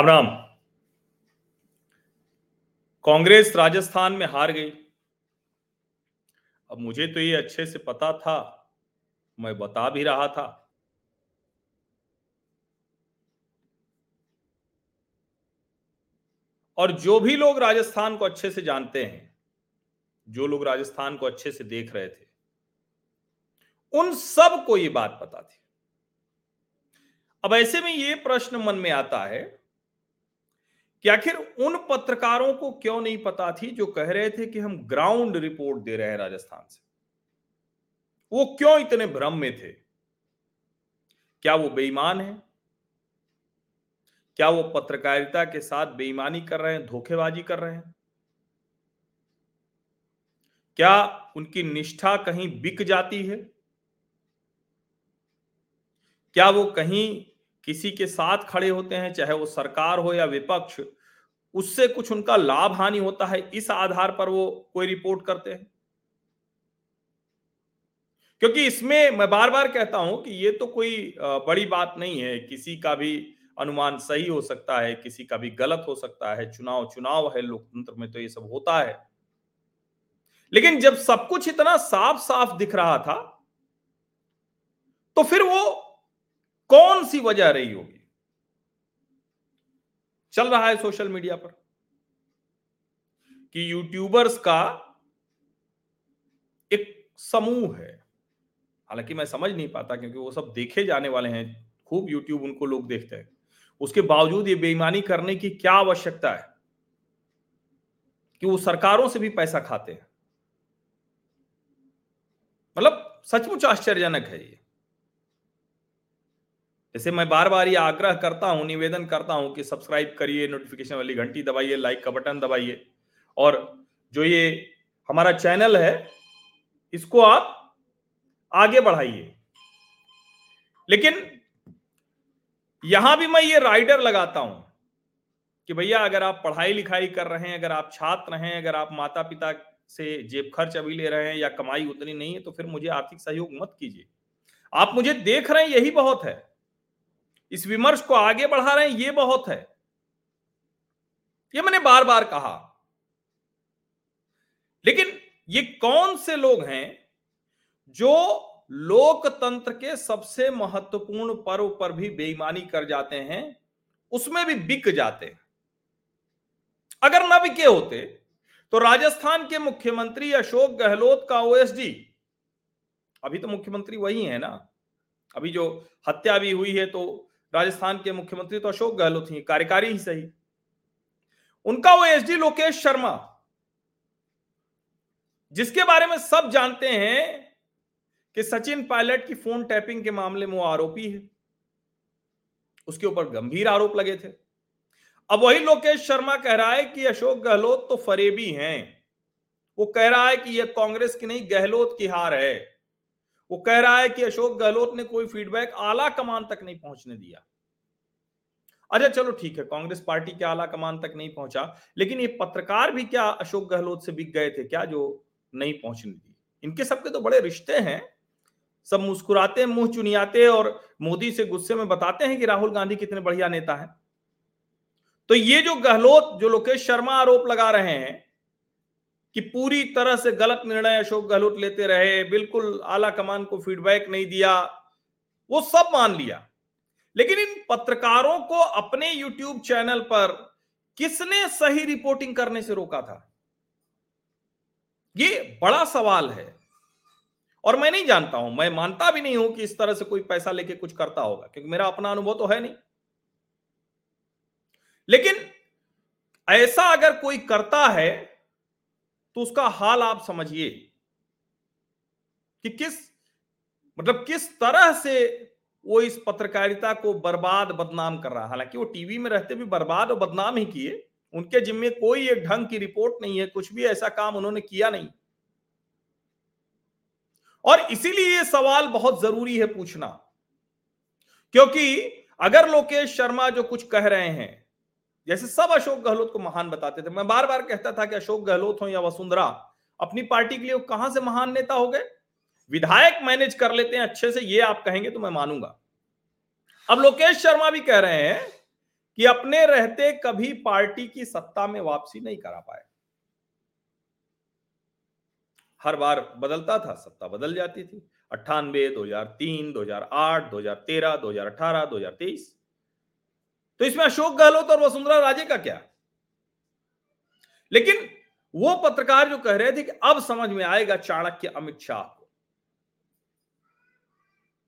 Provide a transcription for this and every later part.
राम राम। कांग्रेस राजस्थान में हार गई। अब मुझे तो ये अच्छे से पता था, मैं बता भी रहा था। और जो भी लोग राजस्थान को अच्छे से जानते हैं, जो लोग राजस्थान को अच्छे से देख रहे थे, उन सबको ये बात पता थी। अब ऐसे में ये प्रश्न मन में आता है कि आखिर उन पत्रकारों को क्यों नहीं पता थी जो कह रहे थे कि हम ग्राउंड रिपोर्ट दे रहे हैं राजस्थान से? वो क्यों इतने भ्रम में थे? क्या वो बेईमान है? क्या वो पत्रकारिता के साथ बेईमानी कर रहे हैं, धोखेबाजी कर रहे हैं? क्या उनकी निष्ठा कहीं बिक जाती है? क्या वो कहीं किसी के साथ खड़े होते हैं, चाहे वो सरकार हो या विपक्ष, उससे कुछ उनका लाभ हानि होता है, इस आधार पर वो कोई रिपोर्ट करते हैं। क्योंकि इसमें मैं बार बार कहता हूँ कि ये तो कोई बड़ी बात नहीं है, किसी का भी अनुमान सही हो सकता है, किसी का भी गलत हो सकता है चुनाव चुनाव है, लोकतंत्र में तो ये सब होता है। लेकिन जब सब कुछ इतना साफ़ साफ़ दिख रहा था तो फिर वो कौन सी वजह रही होगी? चल रहा है सोशल मीडिया पर कि यूट्यूबर्स का एक समूह है। हालाँकि मैं समझ नहीं पाता क्योंकि वो सब देखे जाने वाले हैं। खूब यूट्यूब उनको लोग देखते हैं। उसके बावजूद ये बेईमानी करने की क्या आवश्यकता है? कि वो सरकारों से भी पैसा खाते हैं। मतलब सचमुच आश्चर्यजनक है ये। जैसे मैं बार बार ये आग्रह करता हूँ, निवेदन करता हूँ कि सब्सक्राइब करिए नोटिफिकेशन वाली घंटी दबाइए लाइक का बटन दबाइए। और जो ये हमारा चैनल है, इसको आप आगे बढ़ाइए। लेकिन यहाँ भी मैं ये राइडर लगाता हूँ कि भैया, अगर आप पढ़ाई लिखाई कर रहे हैं, अगर आप छात्र हैं, अगर आप माता पिता से जेब खर्च अभी ले रहे हैं या कमाई उतनी नहीं है तो फिर मुझे आर्थिक सहयोग मत कीजिए। आप मुझे देख रहे हैं, यही बहुत है। इस विमर्श को आगे बढ़ा रहे हैं, ये बहुत है। ये मैंने बार बार कहा। लेकिन ये कौन से लोग हैं जो लोकतंत्र के सबसे महत्वपूर्ण पर्व पर भी बेईमानी कर जाते हैं, उसमें भी बिक जाते हैं। अगर न बिके होते तो राजस्थान के मुख्यमंत्री अशोक गहलोत का ओएसडी अभी तो मुख्यमंत्री वही है ना, अभी जो हत्या भी हुई है तो राजस्थान के मुख्यमंत्री तो अशोक गहलोत ही कार्यकारी ही सही। उनका वो एसडी लोकेश शर्मा, जिसके बारे में सब जानते हैं कि सचिन पायलट की फ़ोन टैपिंग के मामले में वो आरोपी है। उसके ऊपर गंभीर आरोप लगे थे। अब वही लोकेश शर्मा कह रहा है कि अशोक गहलोत तो फरेबी हैं। वो कह रहा है कि यह कांग्रेस की नहीं, गहलोत की हार है। वो कह रहा है कि अशोक गहलोत ने कोई फीडबैक आला कमान तक नहीं पहुँचने दिया। अच्छा चलो ठीक है, कांग्रेस पार्टी के आला कमान तक नहीं पहुँचा, लेकिन ये पत्रकार भी क्या अशोक गहलोत से बिक गए थे क्या जो नहीं पहुँचने दी इनके सबके तो बड़े रिश्ते हैं। सब मुस्कुराते, मुँह चुनियाते और मोदी से गुस्से में बताते हैं कि राहुल गांधी कितने बढ़िया नेता हैं। तो ये जो गहलोत, जो लोकेश शर्मा आरोप लगा रहे हैं कि पूरी तरह से गलत निर्णय अशोक गहलोत लेते रहे, बिल्कुल आला कमान को फीडबैक नहीं दिया, वो सब मान लिया। लेकिन इन पत्रकारों को अपने यूट्यूब चैनल पर किसने सही रिपोर्टिंग करने से रोका था? ये बड़ा सवाल है। और मैं नहीं जानता हूँ, मैं मानता भी नहीं हूँ कि इस तरह से कोई पैसा लेके कुछ करता होगा, क्योंकि मेरा अपना अनुभव तो है नहीं। लेकिन ऐसा अगर कोई करता है तो उसका हाल आप समझिए कि किस मतलब किस तरह से वो इस पत्रकारिता को बर्बाद बदनाम कर रहा हालाँकि वो टीवी में रहते भी बर्बाद और बदनाम ही किए, उनके जिम्मे कोई एक ढंग की रिपोर्ट नहीं है, कुछ भी ऐसा काम उन्होंने किया नहीं। और इसीलिए ये सवाल बहुत ज़रूरी है पूछना, क्योंकि अगर लोकेश शर्मा जो कुछ कह रहे हैं जैसे सब अशोक गहलोत को महान बताते थे। मैं बार बार कहता था कि अशोक गहलोत हो या वसुंधरा, अपनी पार्टी के लिए कहाँ से महान नेता हो गए? विधायक मैनेज कर लेते हैं, अच्छे से, ये आप कहेंगे तो मैं मानूँगा। अब लोकेश शर्मा भी कह रहे हैं कि अपने रहते कभी पार्टी की सत्ता में वापसी नहीं करा पाए। हर बार बदलता था, सत्ता बदल जाती थी। अट्ठानवे हज़ार अठारह, दो हज़ार तेईस। तो इसमें अशोक गहलोत और वसुंधरा राजे का क्या? लेकिन वो पत्रकार जो कह रहे थे कि अब समझ में आएगा चाणक्य अमित शाह को।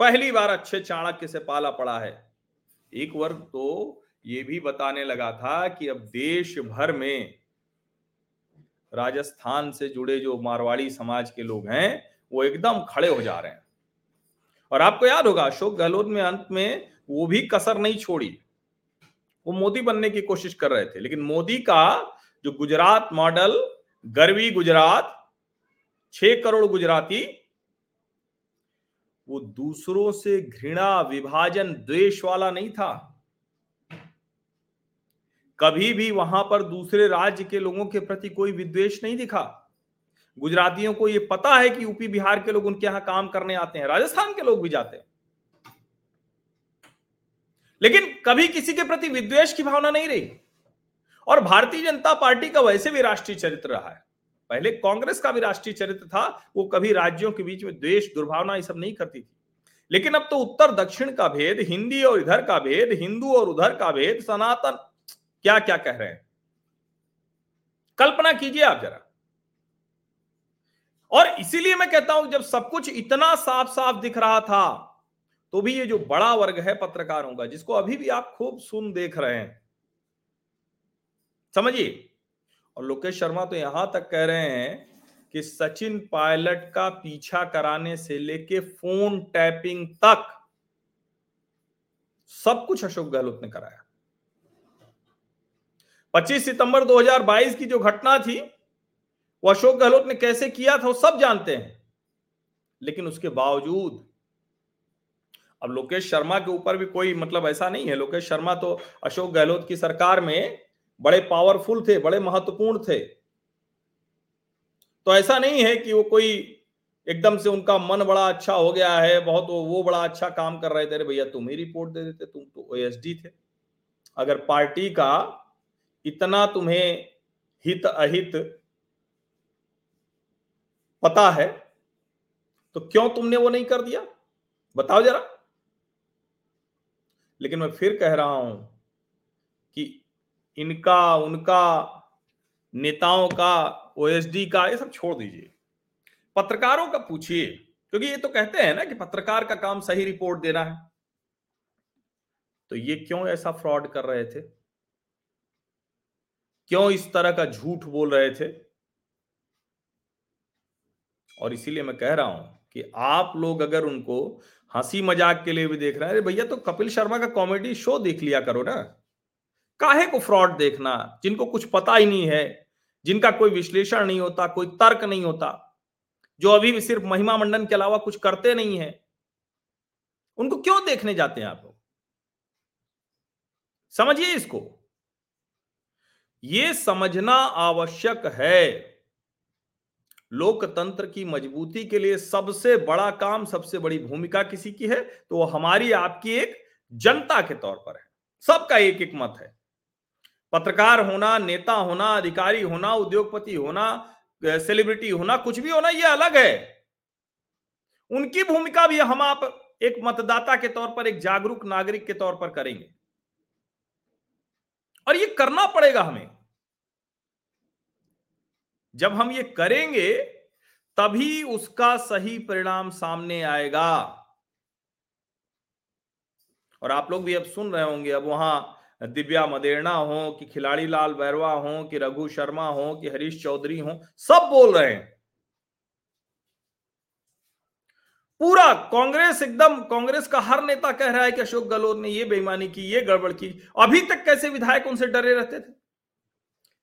पहली बार अच्छे चाणक्य से पाला पड़ा है। एक वर्ग तो ये भी बताने लगा था कि अब देश भर में राजस्थान से जुड़े जो मारवाड़ी समाज के लोग हैं, वो एकदम खड़े हो जा रहे हैं। और आपको याद होगा, अशोक गहलोत में अंत में वो भी कसर नहीं छोड़ी। वो मोदी बनने की कोशिश कर रहे थे, लेकिन मोदी का जो गुजरात मॉडल, गर्वी गुजरात, छह करोड़ गुजराती, वो दूसरों से घृणा, विभाजन, द्वेष वाला नहीं था। कभी भी वहाँ पर दूसरे राज्य के लोगों के प्रति कोई विद्वेष नहीं दिखा। गुजरातियों को यह पता है कि यूपी बिहार के लोग उनके यहाँ काम करने आते हैं, राजस्थान के लोग भी जाते हैं। लेकिन कभी किसी के प्रति विद्वेष की भावना नहीं रही। और भारतीय जनता पार्टी का वैसे भी राष्ट्रीय चरित्र रहा है। पहले कांग्रेस का भी राष्ट्रीय चरित्र था, वो कभी राज्यों के बीच में द्वेष, दुर्भावना ये सब नहीं करती थी। लेकिन अब तो उत्तर, दक्षिण का भेद, हिंदी और इधर का भेद, हिंदू और उधर का भेद, सनातन क्या क्या कह रहे हैं? कल्पना कीजिए आप जरा। और इसीलिए मैं कहता हूँ, जब सब कुछ इतना साफ़ साफ़ दिख रहा था तो भी ये जो बड़ा वर्ग है पत्रकारों का, जिसको अभी भी आप खूब सुन देख रहे हैं। समझिए? और लोकेश शर्मा तो यहाँ तक कह रहे हैं कि सचिन पायलट का पीछा कराने से लेके फ़ोन टैपिंग तक सब कुछ अशोक गहलोत ने कराया। 25 सितंबर 2022 की जो घटना थी, वो अशोक गहलोत ने कैसे किया था वो सब जानते हैं। लेकिन उसके बावजूद अब लोकेश शर्मा के ऊपर भी कोई मतलब ऐसा नहीं है। लोकेश शर्मा तो अशोक गहलोत की सरकार में बड़े पावरफुल थे बड़े महत्वपूर्ण थे। तो ऐसा नहीं है कि वो कोई एकदम से उनका मन बड़ा अच्छा हो गया है बहुत वो, बड़ा अच्छा काम कर रहे थे। भैया तुम ही रिपोर्ट दे देते तुम तो ओएसडी थे। अगर पार्टी का इतना तुम्हें हित अहित पता है तो क्यों तुमने वो नहीं कर दिया? बताओ जरा। लेकिन मैं फिर कह रहा हूँ कि इनका, उनका, नेताओं का ओएसडी का, ये सब छोड़ दीजिए। पत्रकारों का पूछिए, क्योंकि ये तो कहते हैं ना कि पत्रकार का काम सही रिपोर्ट देना है। तो ये क्यों ऐसा फ्रॉड कर रहे थे? क्यों इस तरह का झूठ बोल रहे थे? और इसीलिए मैं कह रहा हूँ कि आप लोग अगर उनको हँसी मज़ाक के लिए भी देख रहे हैं। भैया तो कपिल शर्मा का कॉमेडी शो देख लिया करो ना। काहे को फ्रॉड देखना? जिनको कुछ पता ही नहीं है, जिनका कोई विश्लेषण नहीं होता, कोई तर्क नहीं होता, जो अभी भी सिर्फ़ महिमा मंडन के अलावा कुछ करते नहीं है, उनको क्यों देखने जाते हैं आप लोग? समझिए इसको। ये समझना आवश्यक है। लोकतंत्र की मजबूती के लिए सबसे बड़ा काम, सबसे बड़ी भूमिका किसी की है? तो वो हमारी, आपकी एक जनता के तौर पर है। सबका एक एक मत है। पत्रकार होना, नेता होना, अधिकारी होना, उद्योगपति होना सेलिब्रिटी होना, कुछ भी होना यह अलग है। उनकी भूमिका भी हम आप एक मतदाता के तौर पर, एक जागरूक नागरिक के तौर पर करेंगे। और ये करना पड़ेगा हमें। जब हम ये करेंगे, तभी उसका सही परिणाम सामने आएगा। और आप लोग भी अब सुन रहे होंगे, अब वहाँ दिव्या मदेरना हो, कि खिलाड़ी लाल बैरवा हो, कि रघु शर्मा हो, कि हरीश चौधरी हो, सब बोल रहे हैं। पूरा कांग्रेस एकदम, कांग्रेस का हर नेता कह रहा है कि अशोक गहलोत ने ये बेईमानी की, ये गड़बड़ की। अभी तक कैसे विधायक उनसे डरे रहते थे?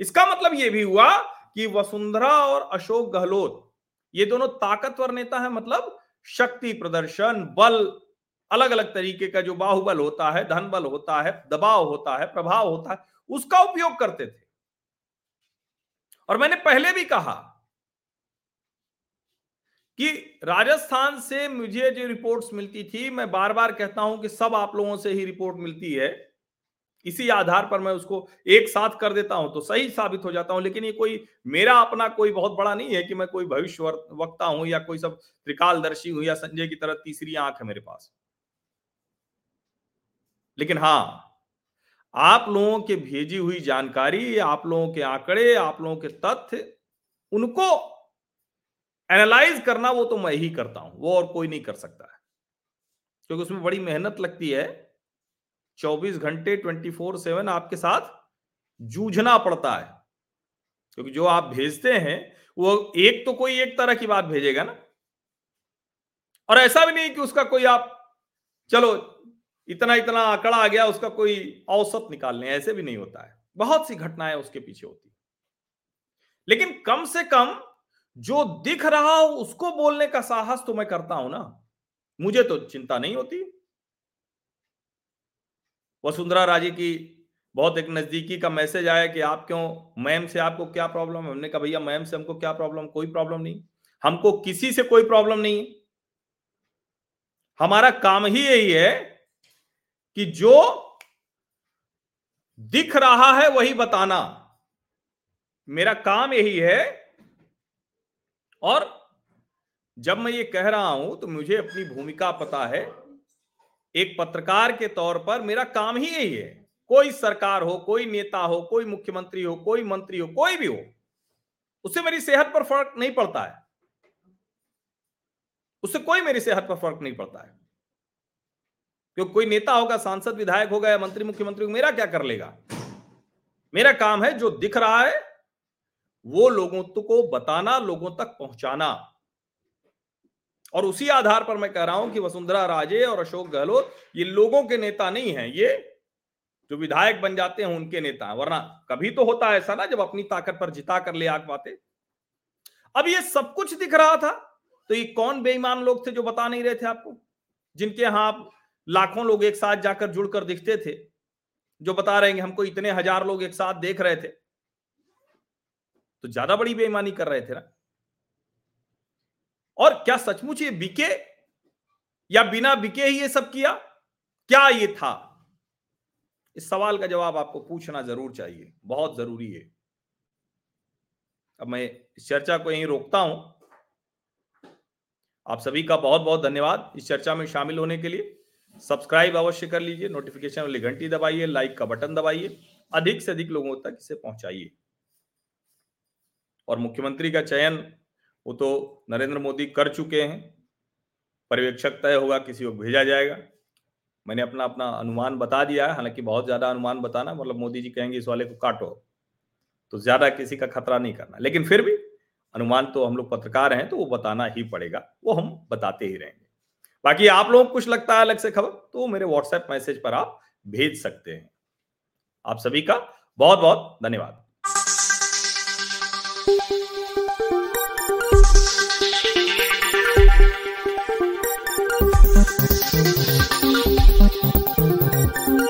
इसका मतलब यह भी हुआ कि वसुंधरा और अशोक गहलोत, ये दोनों ताकतवर नेता है मतलब शक्ति प्रदर्शन, बल अलग अलग तरीके का जो बाहुबल होता है धन बल होता है, दबाव होता है, प्रभाव होता है, उसका उपयोग करते थे। और मैंने पहले भी कहा कि राजस्थान से मुझे जो रिपोर्ट्स मिलती थी, मैं बार बार कहता हूँ कि सब आप लोगों से ही रिपोर्ट मिलती है। इसी आधार पर मैं उसको एक साथ कर देता हूँ तो सही साबित हो जाता हूँ। लेकिन ये कोई, मेरा अपना कोई बहुत बड़ा नहीं है कि मैं कोई भविष्य वक्ता हूँ या कोई सब त्रिकालदर्शी हूँ या संजय की तरह तीसरी आँख है मेरे पास। लेकिन हाँ, आप लोगों के भेजी हुई जानकारी, आप लोगों के आंकड़े, आप लोगों के तथ्य, उनको एनालाइज करना वो तो मैं ही करता हूँ, वो और कोई नहीं कर सकता है। क्योंकि उसमें बड़ी मेहनत लगती है 24 घंटे 24 सेवन आपके साथ जूझना पड़ता है। क्योंकि जो आप भेजते हैं, वो एक तो कोई एक तरह की बात भेजेगा ना। और ऐसा भी नहीं कि उसका कोई आप, चलो, इतना इतना आंकड़ा आ गया, उसका कोई औसत निकाल लें ऐसे भी नहीं होता है। बहुत सी घटनाएँ उसके पीछे होती लेकिन कम से कम जो दिख रहा हो, उसको बोलने का साहस तो मैं करता हूँ ना। मुझे तो चिंता नहीं होती। वसुंधरा राजे की बहुत एक नजदीकी का मैसेज आया कि आप क्यों, मैम से आपको क्या प्रॉब्लम है? हमने कहा, भैया, मैम से हमको क्या प्रॉब्लम? कोई प्रॉब्लम नहीं। हमको किसी से कोई प्रॉब्लम नहीं है। हमारा काम ही यही है कि जो दिख रहा है वही बताना। मेरा काम यही है और जब मैं ये कह रहा हूँ तो मुझे अपनी भूमिका पता है। एक पत्रकार के तौर पर मेरा काम ही यही है। कोई सरकार हो, कोई नेता हो, कोई मुख्यमंत्री हो, कोई मंत्री हो, कोई भी हो, उससे मेरी सेहत पर फ़र्क नहीं पड़ता है। उससे कोई मेरी सेहत पर फ़र्क नहीं पड़ता है। क्योंकि कोई नेता होगा, सांसद, विधायक होगा या मंत्री, मुख्यमंत्री होगा, मेरा क्या कर लेगा? मेरा काम है जो दिख रहा है, वो लोगों को बताना, लोगों तक पहुंचाना। और उसी आधार पर मैं कह रहा हूँ कि वसुंधरा राजे और अशोक गहलोत ये लोगों के नेता नहीं है। ये जो विधायक बन जाते हैं, उनके नेता वरना कभी तो होता है ऐसा ना, जब अपनी ताकत पर जिता कर ले आग पाते अब ये सब कुछ दिख रहा था तो ये कौन बेईमान लोग थे जो बता नहीं रहे थे आपको? जिनके यहाँ आप लाखों लोग एक साथ जाकर जुड़कर दिखते थे, जो बता रहे हैं हमको इतने हज़ार लोग एक साथ देख रहे थे। तो ज़्यादा बड़ी बेईमानी कर रहे थे ना? और क्या सचमुच ये बिके? या बिना बिके ही ये सब किया? क्या ये था? इस सवाल का जवाब आपको पूछना ज़रूर चाहिए, बहुत ज़रूरी है। अब मैं इस चर्चा को यहीं रोकता हूँ। आप सभी का बहुत बहुत धन्यवाद इस चर्चा में शामिल होने के लिए। सब्सक्राइब अवश्य कर लीजिए, नोटिफिकेशन वाली घंटी दबाइए, लाइक का बटन दबाइए, अधिक से अधिक लोगों तक इसे पहुंचाइए। और मुख्यमंत्री का चयन वो तो नरेंद्र मोदी कर चुके हैं। पर्यवेक्षक तय होगा किसी को भेजा जाएगा। मैंने अपना अपना अनुमान बता दिया है। हालाँकि बहुत ज़्यादा अनुमान बताना मतलब मोदी जी कहेंगे इस वाले को काटो। तो ज़्यादा किसी का खतरा नहीं करना। लेकिन फिर भी अनुमान तो हम लोग पत्रकार हैं तो वो बताना ही पड़ेगा। वो हम बताते ही रहेंगे। बाकी आप लोगों को कुछ लगता है अलग से खबर तो मेरे व्हाट्सएप मैसेज पर आप भेज सकते हैं। आप सभी का बहुत बहुत धन्यवाद।